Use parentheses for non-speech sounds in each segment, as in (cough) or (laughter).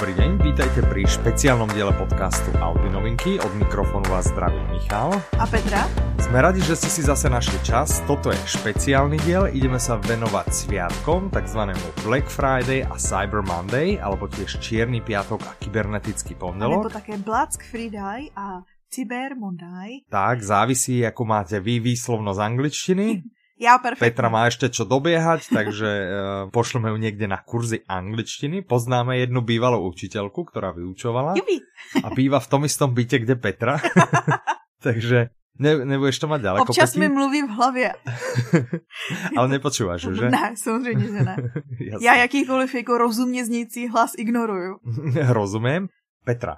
Dobrý deň, vítajte pri špeciálnom diele podcastu Audi novinky. Od mikrofónu vás zdraví Michal. A Petra. Sme radi, že ste si zase našli čas. Toto je špeciálny diel. Ideme sa venovať sviatkom, takzvanému Black Friday a Cyber Monday, alebo tiež Čierny piatok a kybernetický pondelok. Alebo také Black Friday a Cyber Monday. Tak, závisí, ako máte vy výslovno z angličtiny. (laughs) Ja perfektne. Petra má ešte čo dobiehať, (laughs) takže uh, pošleme ju niekde na kurzy angličtiny. Poznáme jednu bývalú učiteľku, ktorá vyučovala. Jubi. A býva v tom istom byte, kde Petra. (laughs) takže ne, nebudeš to mať ďaleko. Občas Peti? mi mluví v hlavě. (laughs) Ale nepočúvaš, že? Ne, samozřejmě, že ne. Jasne. Já jakýkoliv jako rozumně znějící hlas ignoruju. Rozumiem. Petra,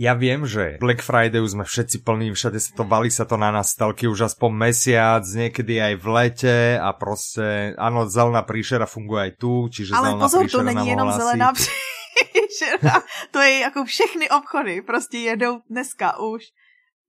ja viem, že Black Friday už sme všetci plní, všade sa to valí sa to na nás stelky už aspoň mesiac, niekedy aj v lete a proste, áno, zelená príšera funguje aj tu, čiže Ale zelená pozor, to príšera nám není jenom zelená (laughs) příšera. To je jako všechny obchody. Prostě jedou dneska už.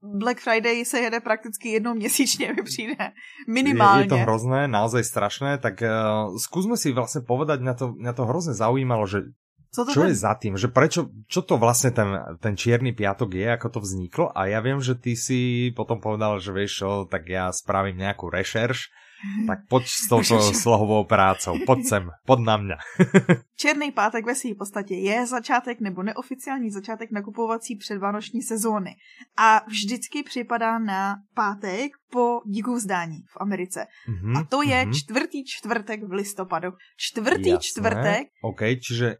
Black Friday se jede prakticky jednou měsíčně, mi přijde. Minimálně. Je, je to hrozné, naozaj strašné, tak uh, skúsme si vlastne povedať, mňa to, mňa to hrozne zaujímalo, že Co to čo ten- je za tým, že prečo, čo to vlastne ten, ten čierny piatok je, ako to vzniklo a ja viem, že ty si potom povedal, že vieš čo, tak ja spravím nejakú rešerš, tak poď s touto slohovou prácou, poď sem, poď na mňa. (laughs) Černý pátek ve své podstatě je začátek nebo neoficiální začátek nakupovací předvánoční sezóny. A vždycky připadá na pátek po díku vzdání v Americe. Mhm, A to je mhm. čtvrtý čtvrtek v listopadu. Čtvrtý Jasné. čtvrtek, OK, čiže,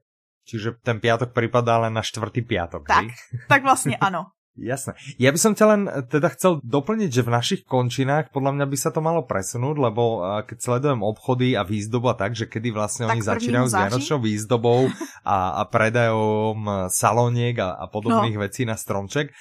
čiže ten piatok pripadá len na štvrtý piatok, tak, hej? tak vlastně ano. (laughs) Jasné. Ja by som ťa len eh, teda chcel doplniť, že v našich končinách podľa mňa by sa to malo presunúť, lebo eh, keď sledujem obchody a výzdobu a tak, že kedy vlastne Tak oni začínajú s září? vianočnou výzdobou a, a predajom eh, saloniek a, a podobných No. vecí na stromček,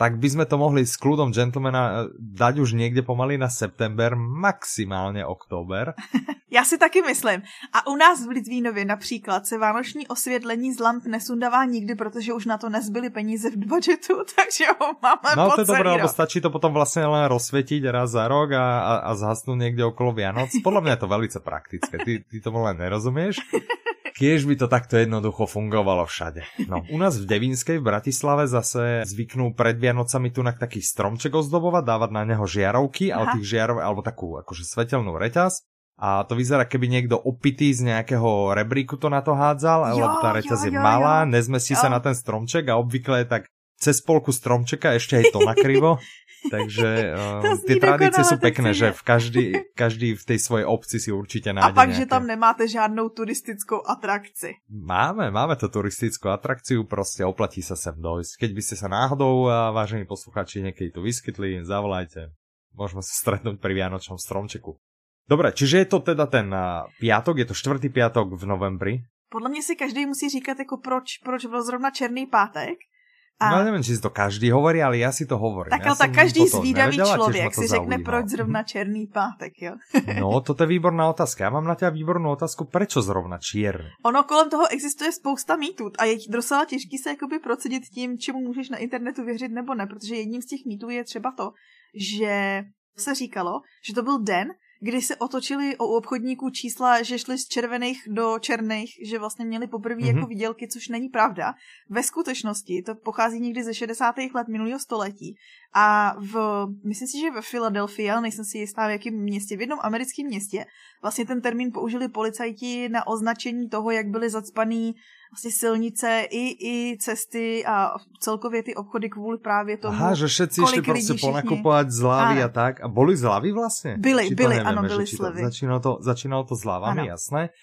tak by sme to mohli s kľudom gentlemana eh, dať už niekde pomaly na september, maximálne október. (laughs) Já si taky myslím. A u nás v Litvínově například se vánoční osvětlení z lamp nesundává nikdy, protože už na to nezbyly peníze v budžetu, (laughs) takže ho máme No po to je dobré, lebo stačí to potom vlastne len rozsvietiť raz za rok a, a, a zhasnúť niekde okolo Vianoc. Podľa mňa je to veľmi praktické. Ty, ty tomu len nerozumieš. (laughs) Kiež by to takto jednoducho fungovalo všade. No, (laughs) u nás v Devinskej v Bratislave zase zvyknú pred Vianocami tu na taký stromček ozdobovať, dávať na neho žiarovky, ale Aha. tých žiarov, alebo takú akože svetelnú reťaz. A to vyzerá, keby niekto opitý z nejakého rebríku to na to hádzal, Jo, lebo tá reťaz jo, je jo, malá, jo. nezmestí sa Jo. na ten stromček a obvykle je tak cez polku stromčeka, ešte aj to nakrivo. (laughs) Takže (laughs) uh, tie tradície sú pekné, že v každý, každý v tej svojej obci si určite A nájde pak, že nejaké... tam nemáte žádnou turistickou atrakci. Máme, máme to turistickú atrakciu, proste oplatí sa sem dojsť. Keď by ste sa náhodou, a vážení posluchači, niekedy tu vyskytli, zavolajte. Môžeme sa stretnúť pri Vianočnom stromčeku. Dobre, čiže je to teda ten a, piatok, je to štvrtý piatok v novembri. Podle mě si každý musí říkat, jako proč, proč byl zrovna černý pátek. A... No neviem, či si to každý hovorí, ale ja si to hovorím. tak, ja tak každý zvídavý nevedel a tiež ma člověk to si řekne, proč zrovna černý pátek, jo. No, toto je výborná otázka. Ja mám na teba výbornú otázku, prečo zrovna čierny? Ono kolem toho existuje spousta mýtů a je docela těžký se jakoby procedit tím, čemu můžeš na internetu věřit nebo ne, protože jedním z těch mýtů je třeba to, že se říkalo, že to byl den, kdy se otočili u obchodníků čísla, že šli z červených do černých, že vlastně měli poprvé Mhm. mm-hmm. jako výdělky, což není pravda. Ve skutečnosti to pochází někdy ze 60. let minulého století a v, myslím si, že ve Filadelfii, ale nejsem si jistá v jakém městě, v jednom americkém městě, vlastně ten termín použili policajti na označení toho, jak byly zacpaný vlastně silnice i, i cesty a celkově ty obchody kvůli právě tomu. Aha, že všetci kolik lidí všichni- ponakupovať zľavy a tak. A boli zľavy vlastne? Byli, Či byli, nevieme, že byli slevy. začínalo, to, začínalo to zľavami, jasné.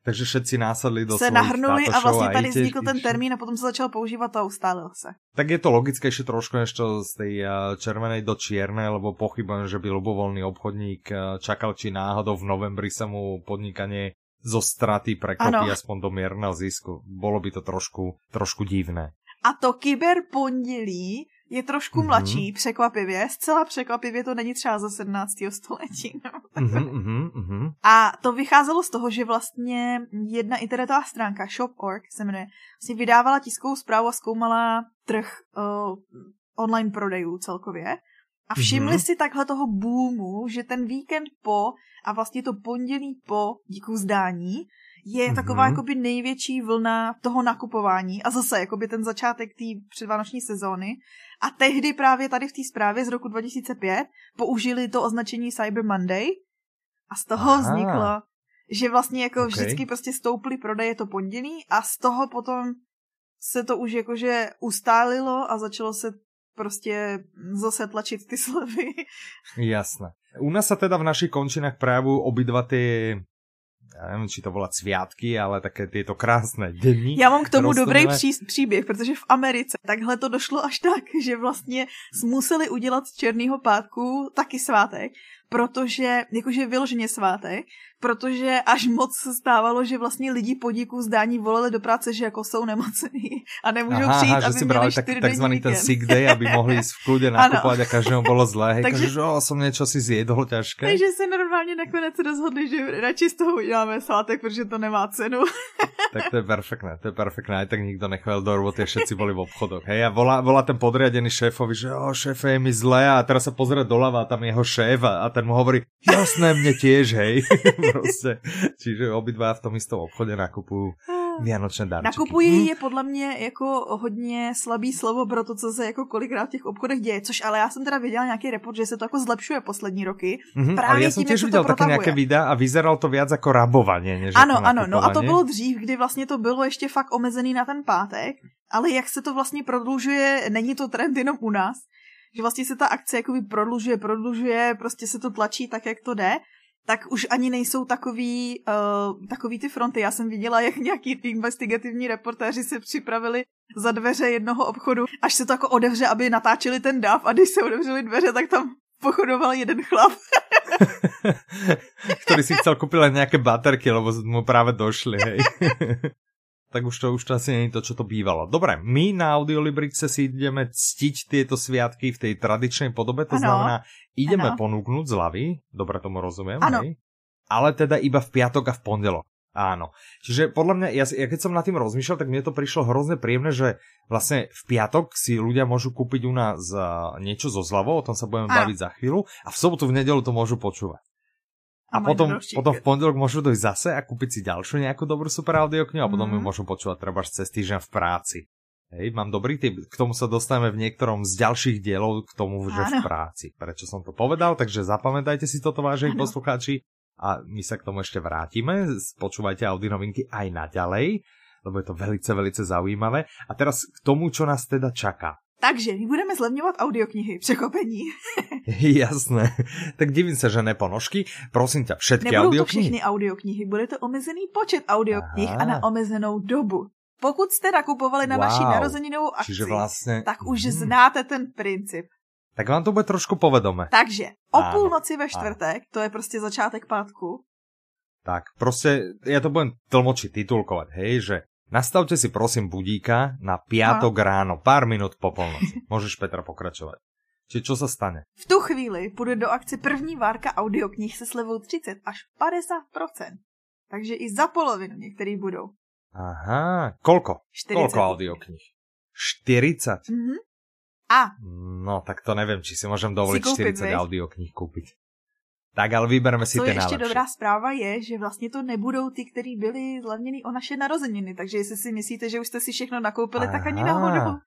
Takže všetci násadli do se nahrnuli a vlastně tady vznikl ten termín a potom se začal používat a ustálil se. Tak je to logickejšie trošku než to z tej eh, červenej do čiernej, lebo pochybujem, že by ľubovoľný obchodník eh, čakal, či náhodou v novembri sa mu podnikanie zo straty preklopí Áno. aspoň do mierneho zisku. Bolo by to trošku, trošku divné. A to kyberpondělí je trošku Mhm. mm-hmm. mladší, překvapivě. Zcela překvapivě to není třeba ze 17. století. No. Mhm, mhm. A to vycházelo z toho, že vlastně jedna internetová stránka, Shop.org se jmenuje, vlastně vydávala tiskovou zprávu a zkoumala trh uh, online prodejů celkově. A všimli Mhm. si takhle toho boomu, že ten víkend po a vlastně to pondělí po díku zdání je mm-hmm. taková jakoby největší vlna toho nakupování a zase jakoby ten začátek té předvánoční sezóny. A tehdy právě tady v té zprávě z roku 2005 použili to označení Cyber Monday a z toho Aha. vzniklo, že vlastně jako okay. vždycky prostě stouply prodeje to pondělí a z toho potom se to už jakože ustálilo a začalo se prostě zase tlačit ty slevy. Jasné. U nás sa teda v našich končinách prejavujú obidva tie já nevím, či to volať sviatky, ale také tyto krásné dny. Já mám k tomu dobrý pří, příběh, protože v Americe takhle to došlo až tak, (laughs) že vlastně museli udělat z Černého pátku taky svátek, protože, jakože vyloženě svátek, protože až moc se stávalo, že vlastně lidi po díku zdání volali do práce, že jako jsou nemocní a nemůžou aha, přijít, aha, aby že si brali tak, takzvaný ten sick day, aby mohli jít v kľude (laughs) nakupovat a každému bylo zlé. Hej, takže, že oh, som niečo si zjedol ťažké. Takže se normálně nakonec rozhodli, že radši z toho uděláme svátek, protože to nemá cenu. (laughs) tak to je perfektné, to je perfektné. Aj tak nikto nechvel do roboty, všetci boli v obchodoch. Hej, a (laughs) volá, volá ten podriadený šéfovi, že o, šéfe, je mi zlé a teraz sa pozrie doľava a tam jeho šéf a, a ten mu hovorí, jasné, mne tiež, hej. (laughs) Proste. Čiže obidva v tom istom obchode nakupujú Vianočné darčeky. Nakupují hm? je podle mě jako hodně slabý slovo pro to, co se jako kolikrát v těch obchodech děje, což ale já jsem teda viděla nějaký report, že se to jako zlepšuje poslední roky. Mm-hmm, Právě ale já jsem těž viděl také nějaké videa a vyzeral to víc jako rabovanie, než Ano, jako ano, no a to bylo dřív, kdy vlastně to bylo ještě fakt omezený na ten pátek, ale jak se to vlastně prodlužuje, není to trend jenom u nás, že vlastně se ta akce jakoby prodlužuje, prodlužuje, prostě se to tlačí tak, jak to jde tak už ani nejsou takový, uh, takový ty fronty. Já jsem viděla, jak nějaký investigativní reportéři se připravili za dveře jednoho obchodu, až se to jako odevře, aby natáčeli ten dav a když se otevřeli dveře, tak tam pochodoval jeden chlap. (laughs) Ktorý si chcel kúpiť len nejaké baterky, lebo mu práve došli, hej. (laughs) tak už to, už to asi nie je to, čo to bývalo. Dobre, my na Audiolibrixe si ideme ctiť tieto sviatky v tej tradičnej podobe, to ano. znamená, ideme ano. ponúknuť zľavy, dobre tomu rozumiem, ano. hej? ale teda iba v piatok a v pondelok. Áno. Čiže podľa mňa, ja, ja keď som nad tým rozmýšľal, tak mne to prišlo hrozne príjemné, že vlastne v piatok si ľudia môžu kúpiť u nás uh, niečo zo zľavou, o tom sa budeme baviť za chvíľu, a v sobotu, v nedelu to môžu počúvať. A, potom, potom v pondelok môžu dojsť zase a kúpiť si ďalšiu nejakú dobrú super audioknihu a potom mm. ju môžu počúvať treba cez týždeň v práci. Hej, mám dobrý tip, k tomu sa dostaneme v niektorom z ďalších dielov, k tomu, že v práci. Prečo som to povedal, takže zapamätajte si toto, vážení poslucháči, a my sa k tomu ešte vrátime. Počúvajte Audi novinky aj naďalej, lebo je to velice, velice zaujímavé. A teraz k tomu, čo nás teda čaká. Takže my budeme zlevňovat audioknihy. Překopení. (laughs) Jasné. Tak divím se, že ne ponožky. Prosím tě, všetky Nebudou audioknihy. to všechny audioknihy, bude to omezený počet audioknih a na omezenou dobu. Pokud jste nakupovali na wow. naší narozeninovou akci, Čiže vlastně... tak už hmm. znáte ten princip. Tak vám to bude trošku povedome. Takže o půlnoci ve čtvrtek, to je prostě začátek pátku. Tak, prostě, já to budem tlmočiť, titulkovať, hej, že Nastavte si prosím budíka na piatok no. ráno, pár minut po polnoci. (laughs) Môžeš Petra pokračovať. Čiže čo sa stane? V tu chvíli půjde do akce první várka audioknih se slevou 30 až 50%. Takže i za polovinu některý budou. Aha, kolko? 40. Kolko audioknih? 40? Mhm. A. No, tak to nevím, či si môžem dovoliť si 40 audioknih kúpiť. Tak ale vybereme si Co ty ještě dobrá zpráva je, že vlastně to nebudou ty, kteří byli zlevněni o naše narozeniny, takže jestli si myslíte, že už jste si všechno nakoupili, Aha. tak ani náhodou.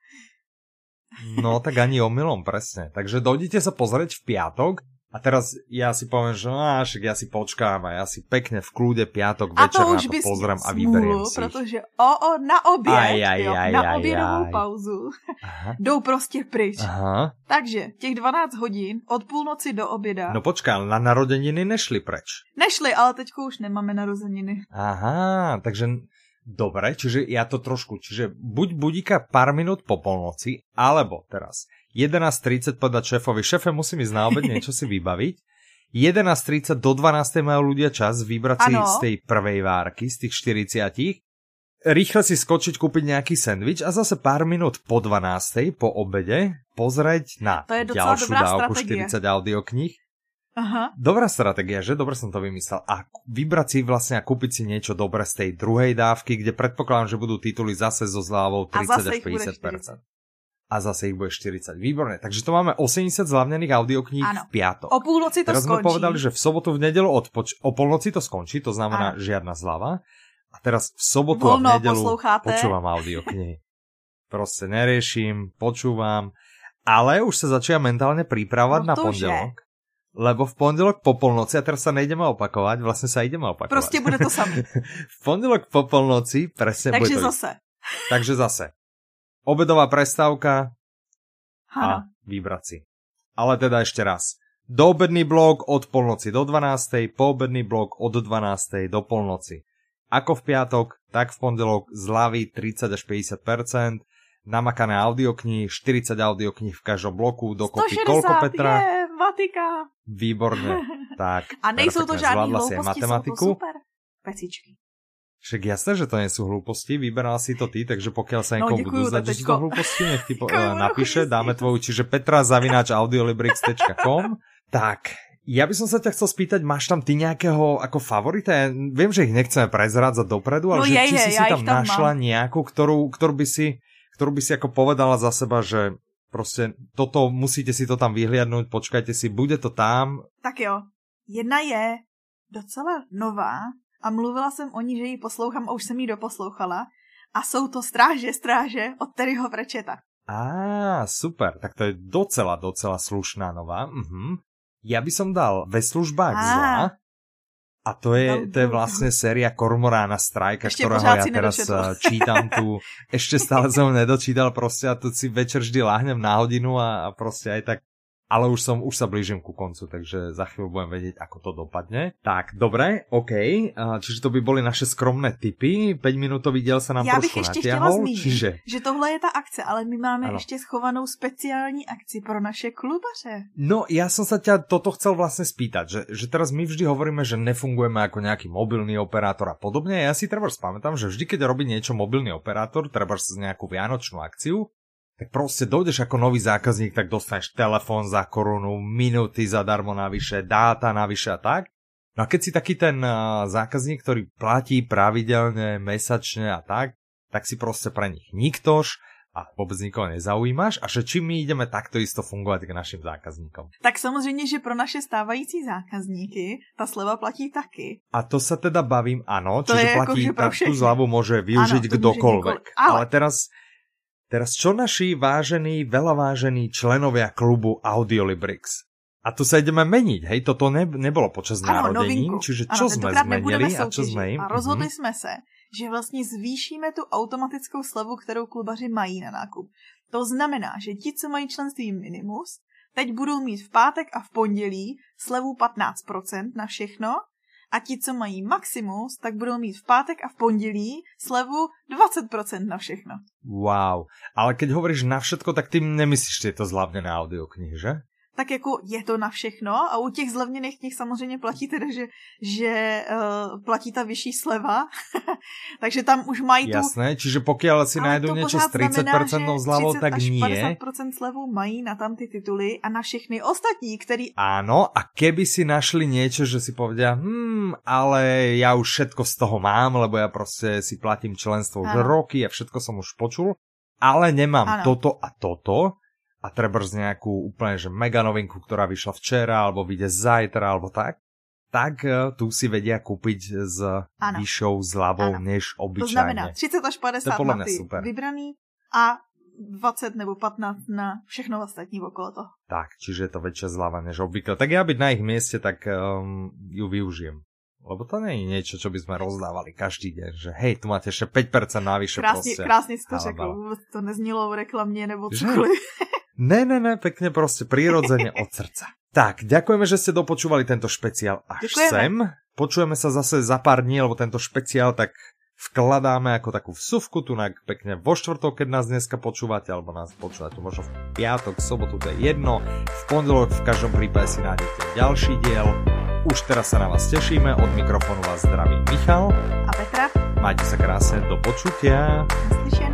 No tak ani omylom, presne. Takže dojdite sa pozrieť v piatok a teraz ja si poviem, že no, však ja si počkám a ja si pekne v kľude piatok a večer to na to pozriem a vyberiem si. Protože o, o, na oběd, aj, aj, jo, aj, na aj, obědovou aj. pauzu Aha. (laughs) jdou prostě pryč. Aha. Takže těch 12 hodin od půlnoci do oběda. No počká, na narozeniny nešli preč. Nešli, ale teďko už nemáme narozeniny. Aha, takže Dobre, čiže ja to trošku, čiže buď budíka pár minút po polnoci, alebo teraz 11.30 povedať šéfovi, šéfe musím ísť na obed, niečo si vybaviť. 11.30 do 12. majú ľudia čas vybrať si z tej prvej várky, z tých 40 rýchle si skočiť, kúpiť nejaký sendvič a zase pár minút po 12. po obede pozrieť na to je ďalšiu dávku strategia. 40 audiokníh. Aha. Dobrá stratégia, že? Dobre som to vymyslel. A vybrať si vlastne a kúpiť si niečo dobré z tej druhej dávky, kde predpokladám, že budú tituly zase so zľavou 30 až 50%. a zase ich bude 40. Výborné. Takže to máme 80 zľavnených audiokníh v piatok. O půlnoci to Teraz sme skončí. povedali, že v sobotu, v nedelu odpoč- o polnoci to skončí, to znamená Áno. žiadna zlava. A teraz v sobotu Voľno a v nedelu posloucháte. počúvam audioknihy. Proste neriešim, počúvam, ale už sa začína mentálne pripravať No na pondelok. Lebo v pondelok po polnoci, a teraz sa nejdeme opakovať, vlastne sa ideme opakovať. Prostě bude to samé. (laughs) v pondelok po polnoci, presne bude Takže to zase. Takže zase. Obedová prestávka, a vybrať si. Ale teda ešte raz. Doobedný blok od polnoci do 12. Poobedný blok od 12. do polnoci. Ako v piatok, tak v pondelok zľavy 30 až 50%, namakané audioknihy, 40 audiokníh v každom bloku, dokopy 160, koľko Petra? je, Vatika. Výborne. (laughs) Tak, A nejsou to si aj hlouposti, jsou to matematiku. super pecičky. Však jasné, že to nie sú hlúposti, vyberal si to ty, takže pokiaľ sa No, niekomu děkuju, budú zdať, že sú to hlúposti, nech ti po, (laughs) eh, napíše, dáme si. tvoju, čiže petra zavináč audiolibrix.com. Tak, ja by som sa ťa chcel spýtať, máš tam ty nejakého ako favorita? Ja viem, že ich nechceme prezrádzať dopredu, ale No že, je, či je, si si ja tam ich tam našla mám. nejakú, ktorú, ktorú, by si, ktorú by si ako povedala za seba, že proste toto, musíte si to tam vyhliadnúť, počkajte si, bude to tam. Tak jo, jedna je docela nová a mluvila jsem o ní, že ji poslouchám a už jsem ji doposlouchala. A jsou to Stráže, Stráže od Terryho Prečeta. Á, super, tak to je docela, docela slušná nová. Mhm. Ja by som dal ve službách Á. zla. A to je, to je vlastne séria Kormorána Strajka, Ešte ktorého ja teraz nedočetol. eh, čítam tu. Ešte stále som nedočítal, proste a tu si večer vždy láhnem na hodinu a, a proste aj tak ale už som, už sa blížim ku koncu, takže za chvíľu budem vedieť, ako to dopadne. Tak, dobre, OK, čiže to by boli naše skromné tipy, 5 minútový diel sa nám Já bych trošku ještě chtěla natiahol, zmínit, čiže že tohle je ta akce, ale my máme Ano. ještě schovanou speciální akci pro naše klubaře. No, ja som sa ťa toto chcel vlastne spýtať, že, že teraz my vždy hovoríme, že nefungujeme ako nejaký mobilný operátor a podobne. Ja si treba spamätám, že vždy, keď robí niečo mobilný operátor, treba z nejakú vianočnú akciu, tak proste dojdeš ako nový zákazník, tak dostaneš telefón za korunu, minúty zadarmo navyše, dáta navyše a tak. No a keď si taký ten uh, zákazník, ktorý platí pravidelne, mesačne a tak, tak si proste pre nich niktož a vôbec nikoho nezaujímaš a že či my ideme takto isto fungovať k našim zákazníkom. Tak samozřejmě, že pro naše stávající zákazníky ta sleva platí taky. A to sa teda bavím, áno, To čiže platí, že pro tá, tú zľavu môže využiť môže kdokoľvek. Ale- Ale teraz, teraz čo naši vážení, veľa vážení členovia klubu Audiolibrix? A tu sa ideme meniť, hej, toto ne, nebolo počas Ano, narodení, novinku. čiže Ano, čo sme tentokrát nebudeme zmenili a čo sme im? A rozhodli Mhm. jsme se, že vlastně zvýšíme tu automatickou slevu, kterou klubaři mají na nákup. To znamená, že ti, co mají členství minimus, teď budou mít v pátek a v pondělí slevu 15% na všechno a ti, co mají maximus, tak budou mít v pátek a v pondělí slevu 20% na všechno. Wow. Ale keď hovoríš na všetko, tak ty nemyslíš tieto zľavnené audioknihy, že? Tak jako je to na všechno a u těch zlevněných knih samozřejmě platí teda, že, že uh, platí ta vyšší sleva, (laughs) takže tam už mají tu... Jasné, čiže pokiaľ si to niečo s pořád znamená, 30% že zľavou, 30 tak až nie. 50% slevu mají na tam ty tituly a na všechny ostatní, který... Áno, a keby si našli niečo, že si povedia, hm, ale ja už všetko z toho mám, lebo ja proste si platím členstvo už roky a všetko som už počul, ale nemám Áno. toto a toto a treba z nejakú úplne, že mega novinku, ktorá vyšla včera, alebo vyjde zajtra, alebo tak, tak eh, tu si vedia kúpiť s Áno. vyššou zľavou Áno. než To obyčajne. znamená 30 až 50 podľa na ty super. vybraný a 20 nebo 15 na všechno ostatní okolo toho. Tak, čiže je to väčšia zľava než obvykle. Tak ja byť na ich mieste, tak um, ju využijem. Lebo to nie je niečo, čo by sme rozdávali každý deň, že hej, tu máte ešte 5% navyše Krásně, proste. krásně si to řekl, to neznělo v reklamě nebo cokoliv. Ne, ne, ne, pekne proste prirodzene od srdca. Tak, ďakujeme, že ste dopočúvali tento špeciál až Ďakujeme. sem. Počujeme sa zase za pár dní, lebo tento špeciál tak vkladáme ako takú vsuvku tu na pekne vo štvrtok, keď nás dneska počúvate, alebo nás počúvate možno v piatok, sobotu, to je jedno. V pondelok v každom prípade si nájdete ďalší diel. Už teraz sa na vás tešíme, od mikrofónu vás zdraví Michal. A Petra, Majte sa krásne, do počutia. naslyšenou.